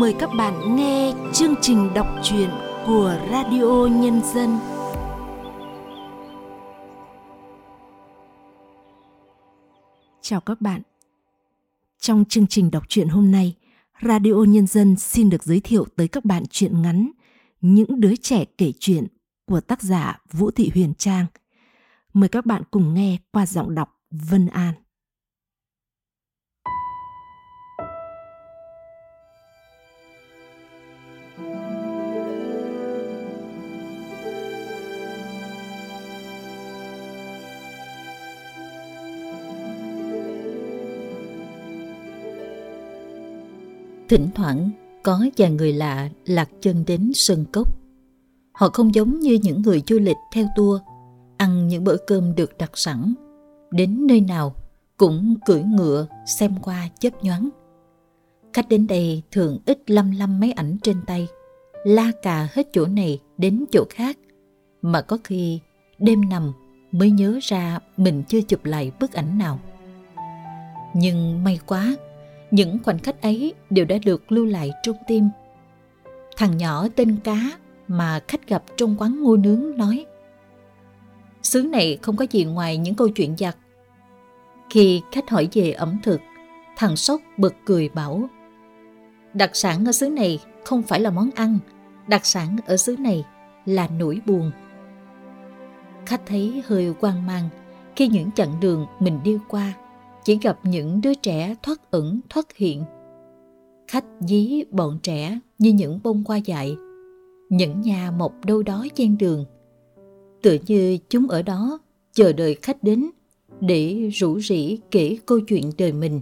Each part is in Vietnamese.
mời các bạn nghe chương trình đọc truyện của Radio Nhân dân. Chào các bạn. Trong chương trình đọc truyện hôm nay, Radio Nhân dân xin được giới thiệu tới các bạn truyện ngắn Những đứa trẻ kể chuyện của tác giả Vũ Thị Huyền Trang. Mời các bạn cùng nghe qua giọng đọc Vân An. Thỉnh thoảng có vài người lạ lạc chân đến sân cốc. Họ không giống như những người du lịch theo tour, ăn những bữa cơm được đặt sẵn. Đến nơi nào cũng cưỡi ngựa xem qua chớp nhoáng. Khách đến đây thường ít lăm lăm máy ảnh trên tay, la cà hết chỗ này đến chỗ khác, mà có khi đêm nằm mới nhớ ra mình chưa chụp lại bức ảnh nào. Nhưng may quá, những khoảnh khắc ấy đều đã được lưu lại trong tim. Thằng nhỏ tên Cá mà khách gặp trong quán ngô nướng nói Xứ này không có gì ngoài những câu chuyện giặc. Khi khách hỏi về ẩm thực, thằng Sóc bật cười bảo Đặc sản ở xứ này không phải là món ăn, đặc sản ở xứ này là nỗi buồn. Khách thấy hơi quan mang khi những chặng đường mình đi qua chỉ gặp những đứa trẻ thoát ẩn thoát hiện. Khách dí bọn trẻ như những bông hoa dại, những nhà mọc đâu đó ven đường. Tựa như chúng ở đó chờ đợi khách đến để rủ rỉ kể câu chuyện đời mình.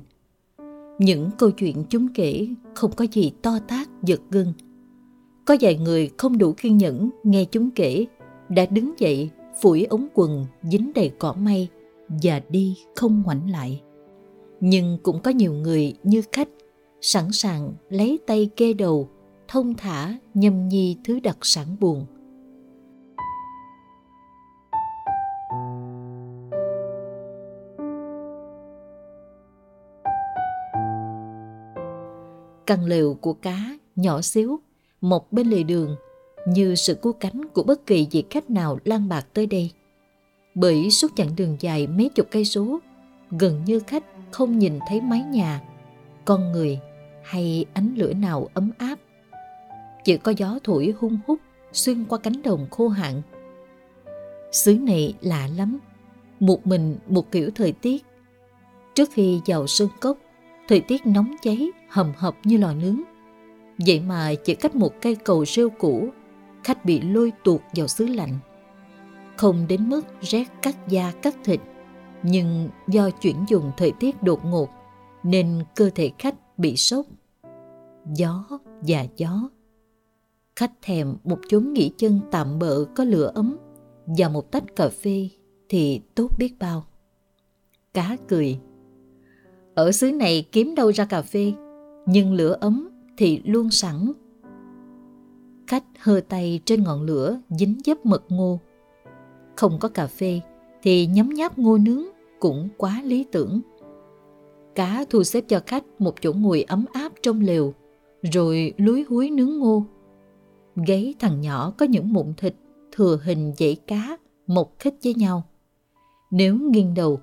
Những câu chuyện chúng kể không có gì to tác giật gân. Có vài người không đủ kiên nhẫn nghe chúng kể, đã đứng dậy phủi ống quần dính đầy cỏ may và đi không ngoảnh lại nhưng cũng có nhiều người như khách sẵn sàng lấy tay kê đầu, thông thả, nhâm nhi thứ đặc sản buồn. Căn lều của cá nhỏ xíu, một bên lề đường, như sự cứu cánh của bất kỳ vị khách nào lan bạc tới đây. Bởi suốt chặng đường dài mấy chục cây số, gần như khách không nhìn thấy mái nhà, con người hay ánh lửa nào ấm áp. Chỉ có gió thổi hung hút xuyên qua cánh đồng khô hạn. Xứ này lạ lắm, một mình một kiểu thời tiết. Trước khi vào sơn cốc, thời tiết nóng cháy, hầm hập như lò nướng. Vậy mà chỉ cách một cây cầu rêu cũ, khách bị lôi tuột vào xứ lạnh. Không đến mức rét cắt da cắt thịt, nhưng do chuyển dùng thời tiết đột ngột nên cơ thể khách bị sốc. Gió và gió. Khách thèm một chốn nghỉ chân tạm bợ có lửa ấm và một tách cà phê thì tốt biết bao. Cá cười. Ở xứ này kiếm đâu ra cà phê, nhưng lửa ấm thì luôn sẵn. Khách hơ tay trên ngọn lửa dính dấp mật ngô. Không có cà phê thì nhấm nháp ngô nướng cũng quá lý tưởng. Cá thu xếp cho khách một chỗ ngồi ấm áp trong lều, rồi lúi húi nướng ngô. Gáy thằng nhỏ có những mụn thịt thừa hình dãy cá một khích với nhau. Nếu nghiêng đầu,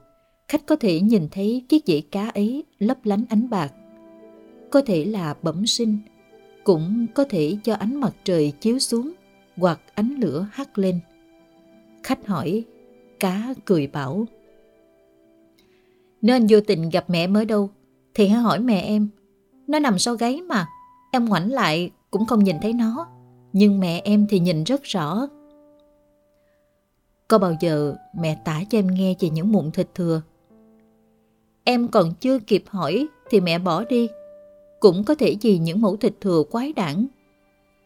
khách có thể nhìn thấy chiếc dãy cá ấy lấp lánh ánh bạc. Có thể là bẩm sinh, cũng có thể cho ánh mặt trời chiếu xuống hoặc ánh lửa hắt lên. Khách hỏi, cá cười bảo, nếu anh vô tình gặp mẹ mới đâu. Thì hãy hỏi mẹ em, Nó nằm sau gáy mà, Em ngoảnh lại cũng không nhìn thấy nó. Nhưng mẹ em thì nhìn rất rõ. Có bao giờ mẹ tả cho em nghe về những mụn thịt thừa? Em còn chưa kịp hỏi Thì mẹ bỏ đi. Cũng có thể vì những mẫu thịt thừa quái đản.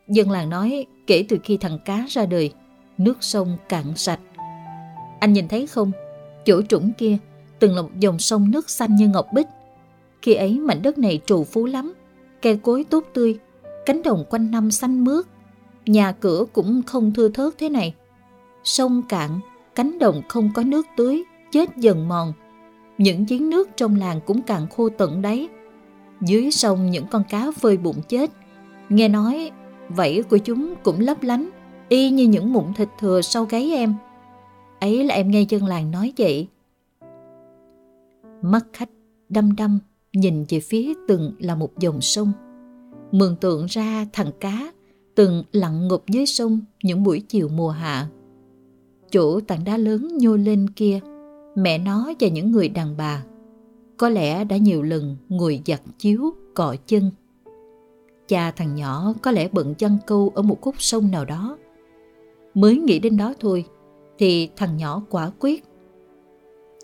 Dân làng nói kể từ khi thằng cá ra đời, Nước sông cạn sạch. Anh nhìn thấy không? Chỗ trũng kia từng là một dòng sông nước xanh như ngọc bích. Khi ấy mảnh đất này trù phú lắm, cây cối tốt tươi, cánh đồng quanh năm xanh mướt, nhà cửa cũng không thưa thớt thế này. Sông cạn, cánh đồng không có nước tưới, chết dần mòn. Những giếng nước trong làng cũng cạn khô tận đáy. Dưới sông những con cá phơi bụng chết, Nghe nói vảy của chúng cũng lấp lánh, y như những mụn thịt thừa sau gáy em. Ấy là em nghe dân làng nói vậy. Mắt khách đăm đăm nhìn về phía từng là một dòng sông. Mường tượng ra thằng cá từng lặn ngục dưới sông những buổi chiều mùa hạ. Chỗ tảng đá lớn nhô lên kia, mẹ nó và những người đàn bà có lẽ đã nhiều lần ngồi giặt chiếu, cọ chân. Cha thằng nhỏ có lẽ bận chăn câu ở một khúc sông nào đó. Mới nghĩ đến đó thôi, thì thằng nhỏ quả quyết.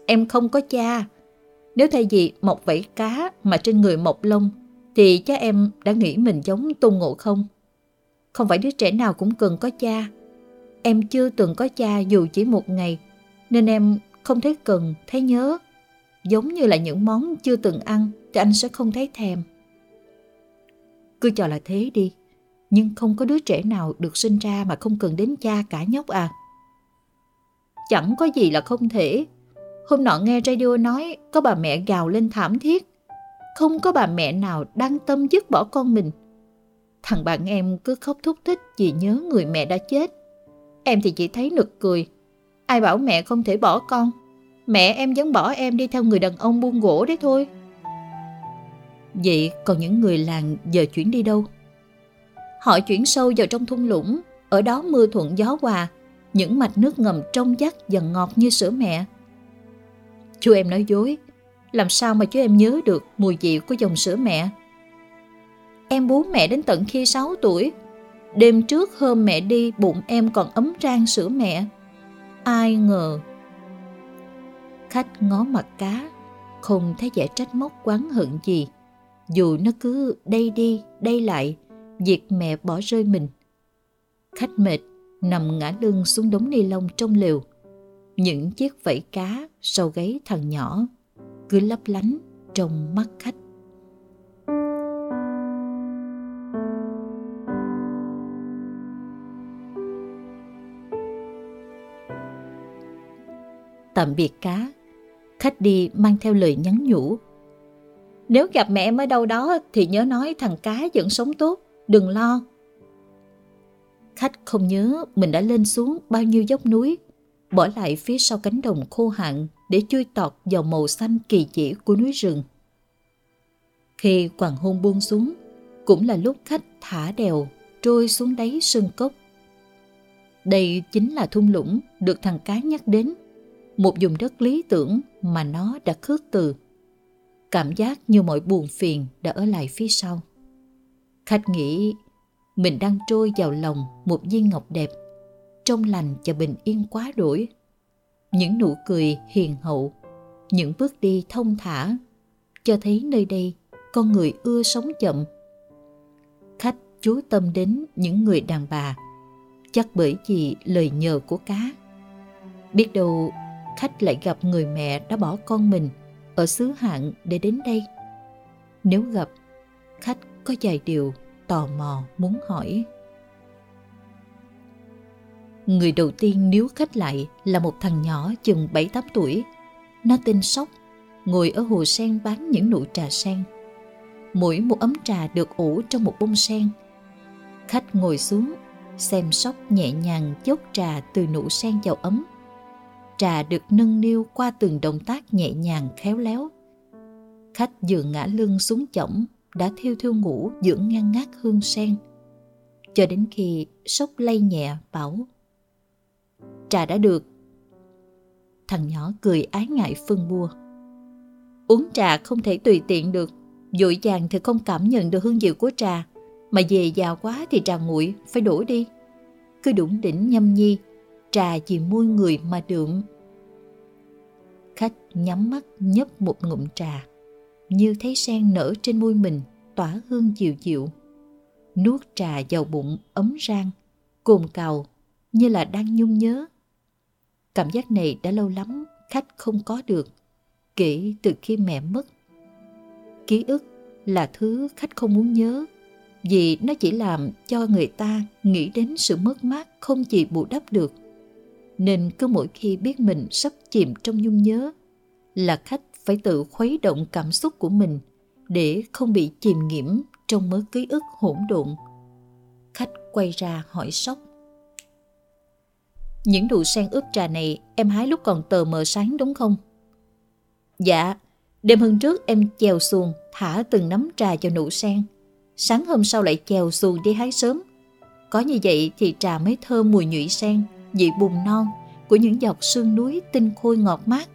Em không có cha. Nếu thay vì một vảy cá mà trên người mọc lông, thì cha em đã nghĩ mình giống tôn ngộ không. Không phải đứa trẻ nào cũng cần có cha. Em chưa từng có cha dù chỉ một ngày, nên em không thấy cần, thấy nhớ. Giống như là những món chưa từng ăn thì anh sẽ không thấy thèm. Cứ cho là thế đi, nhưng không có đứa trẻ nào được sinh ra mà không cần đến cha cả nhóc à. Chẳng có gì là không thể. Hôm nọ nghe radio nói có bà mẹ gào lên thảm thiết. Không có bà mẹ nào đăng tâm dứt bỏ con mình. Thằng bạn em cứ khóc thúc thích vì nhớ người mẹ đã chết. Em thì chỉ thấy nực cười. Ai bảo mẹ không thể bỏ con? Mẹ em vẫn bỏ em đi theo người đàn ông buôn gỗ đấy thôi. Vậy còn những người làng giờ chuyển đi đâu? Họ chuyển sâu vào trong thung lũng, ở đó mưa thuận gió hòa, những mạch nước ngầm trong vắt và ngọt như sữa mẹ. Chú em nói dối, làm sao mà chú em nhớ được mùi vị của dòng sữa mẹ? Em bú mẹ đến tận khi 6 tuổi. Đêm trước hôm mẹ đi bụng em còn ấm rang sữa mẹ. Ai ngờ. Khách ngó mặt cá, không thấy vẻ trách móc quán hận gì. Dù nó cứ đây đi, đây lại, việc mẹ bỏ rơi mình. Khách mệt, nằm ngã lưng xuống đống ni lông trong lều. Những chiếc vẫy cá sau gáy thằng nhỏ cứ lấp lánh trong mắt khách. Tạm biệt cá, khách đi mang theo lời nhắn nhủ. Nếu gặp mẹ em ở đâu đó thì nhớ nói thằng cá vẫn sống tốt, đừng lo. Khách không nhớ mình đã lên xuống bao nhiêu dốc núi, bỏ lại phía sau cánh đồng khô hạn để chui tọt vào màu xanh kỳ chỉ của núi rừng. Khi hoàng hôn buông xuống, cũng là lúc khách thả đèo trôi xuống đáy sân cốc. Đây chính là thung lũng được thằng cá nhắc đến, một vùng đất lý tưởng mà nó đã khước từ. Cảm giác như mọi buồn phiền đã ở lại phía sau. Khách nghĩ mình đang trôi vào lòng một viên ngọc đẹp, trong lành và bình yên quá đổi. Những nụ cười hiền hậu, những bước đi thông thả, cho thấy nơi đây con người ưa sống chậm. Khách chú tâm đến những người đàn bà, chắc bởi vì lời nhờ của cá. Biết đâu khách lại gặp người mẹ đã bỏ con mình ở xứ hạng để đến đây. Nếu gặp, khách có vài điều tò mò muốn hỏi. Người đầu tiên níu khách lại là một thằng nhỏ chừng 7-8 tuổi. Nó tên Sóc, ngồi ở hồ sen bán những nụ trà sen. Mỗi một ấm trà được ủ trong một bông sen. Khách ngồi xuống, xem Sóc nhẹ nhàng chốt trà từ nụ sen vào ấm. Trà được nâng niu qua từng động tác nhẹ nhàng khéo léo. Khách vừa ngã lưng xuống chõng đã thiêu thiêu ngủ dưỡng ngăn ngát hương sen cho đến khi sóc lay nhẹ bảo trà đã được. Thằng nhỏ cười ái ngại phân bua. Uống trà không thể tùy tiện được, dội vàng thì không cảm nhận được hương diệu của trà, mà về già quá thì trà nguội, phải đổ đi. Cứ đủng đỉnh nhâm nhi, trà vì môi người mà đượm. Khách nhắm mắt nhấp một ngụm trà, như thấy sen nở trên môi mình, tỏa hương dịu dịu. Nuốt trà vào bụng ấm rang, cồn cào, như là đang nhung nhớ cảm giác này đã lâu lắm, khách không có được, kể từ khi mẹ mất ký ức là thứ khách không muốn nhớ, vì nó chỉ làm cho người ta nghĩ đến sự mất mát không gì bù đắp được nên cứ mỗi khi biết mình sắp chìm trong nhung nhớ, là khách phải tự khuấy động cảm xúc của mình để không bị chìm nghiễm trong mớ ký ức hỗn độn khách quay ra hỏi sóc. Những đụ sen ướp trà này em hái lúc còn tờ mờ sáng đúng không? Dạ, đêm hôm trước em chèo xuồng thả từng nắm trà cho nụ sen. Sáng hôm sau lại chèo xuồng đi hái sớm. Có như vậy thì trà mới thơm mùi nhụy sen, vị bùn non của những giọt sương núi tinh khôi ngọt mát.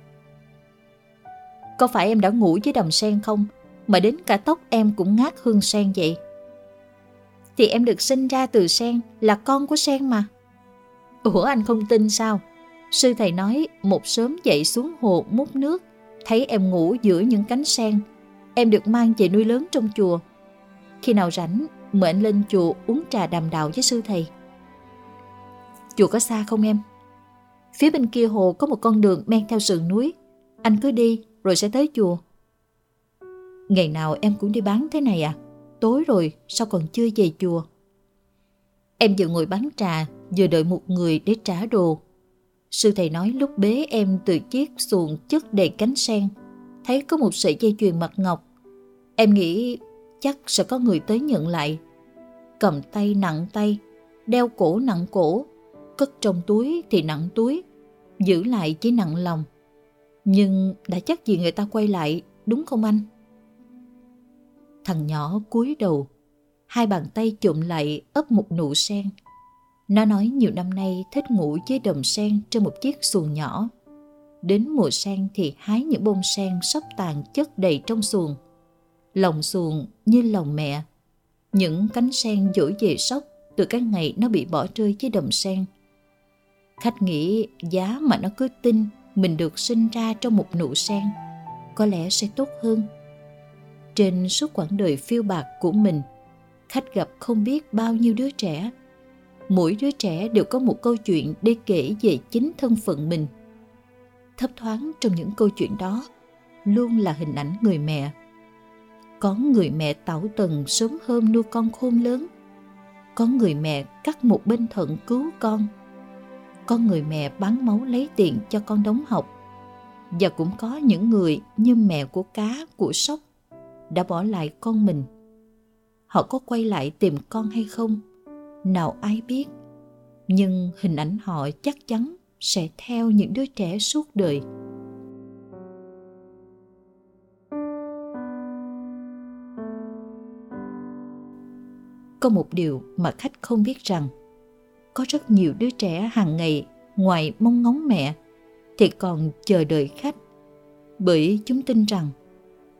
Có phải em đã ngủ với đầm sen không? Mà đến cả tóc em cũng ngát hương sen vậy. Thì em được sinh ra từ sen, là con của sen mà. Ủa anh không tin sao? Sư thầy nói một sớm dậy xuống hồ múc nước, thấy em ngủ giữa những cánh sen. Em được mang về nuôi lớn trong chùa. Khi nào rảnh, mệnh lên chùa uống trà đàm đạo với sư thầy. Chùa có xa không em? Phía bên kia hồ có một con đường men theo sườn núi. Anh cứ đi rồi sẽ tới chùa. Ngày nào em cũng đi bán thế này à? Tối rồi sao còn chưa về chùa? Em vừa ngồi bán trà vừa đợi một người để trả đồ. Sư thầy nói lúc bế em từ chiếc xuồng chất đầy cánh sen, thấy có một sợi dây chuyền mặt ngọc. Em nghĩ chắc sẽ có người tới nhận lại. Cầm tay nặng tay, đeo cổ nặng cổ, cất trong túi thì nặng túi, giữ lại chỉ nặng lòng. Nhưng đã chắc gì người ta quay lại, đúng không anh? Thằng nhỏ cúi đầu, hai bàn tay chụm lại ấp một nụ sen. Nó nói nhiều năm nay thích ngủ dưới đầm sen trên một chiếc xuồng nhỏ. Đến mùa sen thì hái những bông sen sắp tàn chất đầy trong xuồng. Lòng xuồng như lòng mẹ. Những cánh sen dỗi về sóc từ các ngày nó bị bỏ rơi dưới đầm sen. Khách nghĩ giá mà nó cứ tin mình được sinh ra trong một nụ sen có lẽ sẽ tốt hơn. Trên suốt quãng đời phiêu bạc của mình, khách gặp không biết bao nhiêu đứa trẻ mỗi đứa trẻ đều có một câu chuyện để kể về chính thân phận mình. Thấp thoáng trong những câu chuyện đó, luôn là hình ảnh người mẹ. Có người mẹ tảo tần sớm hôm nuôi con khôn lớn. Có người mẹ cắt một bên thận cứu con. Có người mẹ bán máu lấy tiền cho con đóng học. Và cũng có những người như mẹ của cá, của sóc đã bỏ lại con mình. Họ có quay lại tìm con hay không? Nào ai biết. Nhưng hình ảnh họ chắc chắn sẽ theo những đứa trẻ suốt đời. Có một điều mà khách không biết rằng, có rất nhiều đứa trẻ hàng ngày ngoài mong ngóng mẹ, thì còn chờ đợi khách. Bởi chúng tin rằng,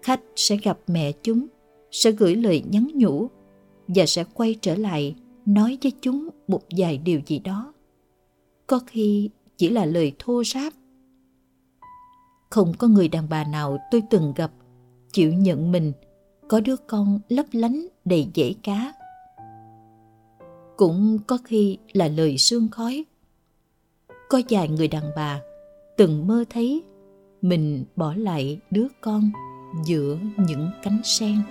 khách sẽ gặp mẹ chúng, sẽ gửi lời nhắn nhủ và sẽ quay trở lại nói với chúng một vài điều gì đó. Có khi chỉ là lời thô ráp. Không có người đàn bà nào tôi từng gặp chịu nhận mình có đứa con lấp lánh đầy dễ cá. Cũng có khi là lời sương khói. Có vài người đàn bà từng mơ thấy mình bỏ lại đứa con giữa những cánh sen.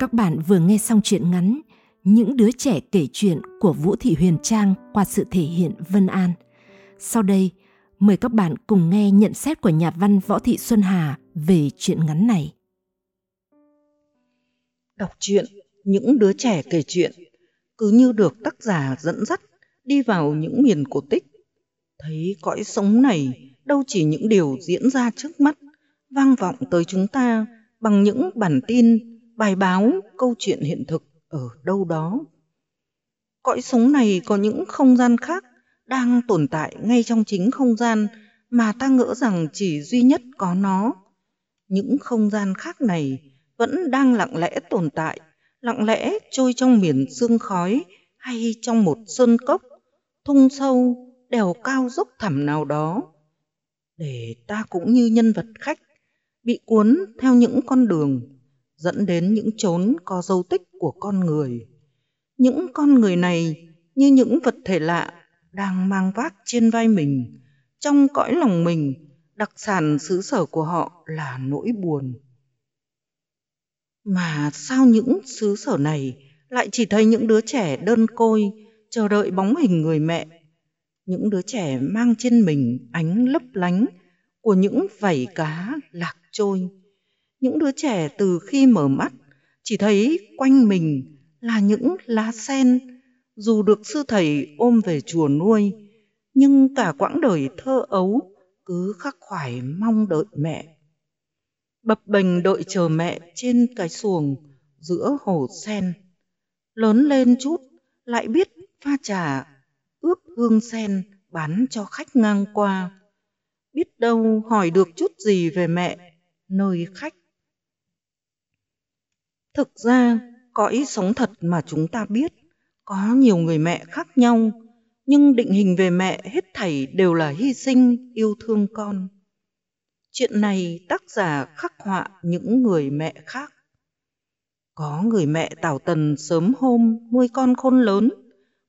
Các bạn vừa nghe xong chuyện ngắn Những đứa trẻ kể chuyện của Vũ Thị Huyền Trang qua sự thể hiện Vân An. Sau đây, mời các bạn cùng nghe nhận xét của nhà văn Võ Thị Xuân Hà về chuyện ngắn này. Đọc truyện, những đứa trẻ kể chuyện cứ như được tác giả dẫn dắt đi vào những miền cổ tích. Thấy cõi sống này đâu chỉ những điều diễn ra trước mắt, vang vọng tới chúng ta bằng những bản tin bài báo câu chuyện hiện thực ở đâu đó. Cõi sống này có những không gian khác đang tồn tại ngay trong chính không gian mà ta ngỡ rằng chỉ duy nhất có nó. Những không gian khác này vẫn đang lặng lẽ tồn tại, lặng lẽ trôi trong miền sương khói hay trong một sơn cốc, thung sâu, đèo cao dốc thẳm nào đó. Để ta cũng như nhân vật khách, bị cuốn theo những con đường dẫn đến những chốn có dấu tích của con người. Những con người này như những vật thể lạ đang mang vác trên vai mình, trong cõi lòng mình, đặc sản xứ sở của họ là nỗi buồn. Mà sao những xứ sở này lại chỉ thấy những đứa trẻ đơn côi chờ đợi bóng hình người mẹ, những đứa trẻ mang trên mình ánh lấp lánh của những vảy cá lạc trôi. Những đứa trẻ từ khi mở mắt chỉ thấy quanh mình là những lá sen, dù được sư thầy ôm về chùa nuôi, nhưng cả quãng đời thơ ấu cứ khắc khoải mong đợi mẹ. Bập bềnh đợi chờ mẹ trên cái xuồng giữa hồ sen. Lớn lên chút lại biết pha trà ướp hương sen bán cho khách ngang qua. Biết đâu hỏi được chút gì về mẹ nơi khách. Thực ra, cõi sống thật mà chúng ta biết, có nhiều người mẹ khác nhau, nhưng định hình về mẹ hết thảy đều là hy sinh, yêu thương con. Chuyện này tác giả khắc họa những người mẹ khác. Có người mẹ tảo tần sớm hôm nuôi con khôn lớn,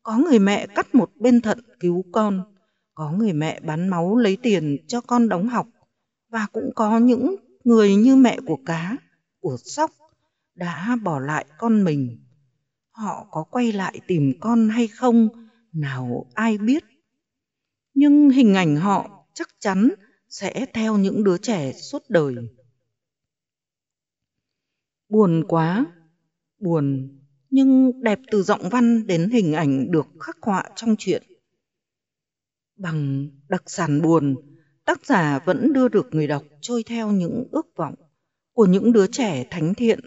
có người mẹ cắt một bên thận cứu con, có người mẹ bán máu lấy tiền cho con đóng học, và cũng có những người như mẹ của cá, của sóc đã bỏ lại con mình. Họ có quay lại tìm con hay không, nào ai biết. Nhưng hình ảnh họ chắc chắn sẽ theo những đứa trẻ suốt đời. Buồn quá, buồn nhưng đẹp từ giọng văn đến hình ảnh được khắc họa trong truyện. Bằng đặc sản buồn, tác giả vẫn đưa được người đọc trôi theo những ước vọng của những đứa trẻ thánh thiện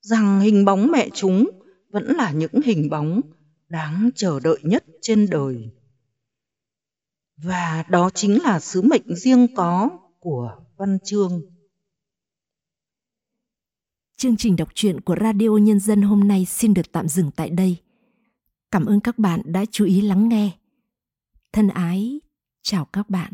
rằng hình bóng mẹ chúng vẫn là những hình bóng đáng chờ đợi nhất trên đời. Và đó chính là sứ mệnh riêng có của văn chương. Chương trình đọc truyện của Radio Nhân dân hôm nay xin được tạm dừng tại đây. Cảm ơn các bạn đã chú ý lắng nghe. Thân ái, chào các bạn.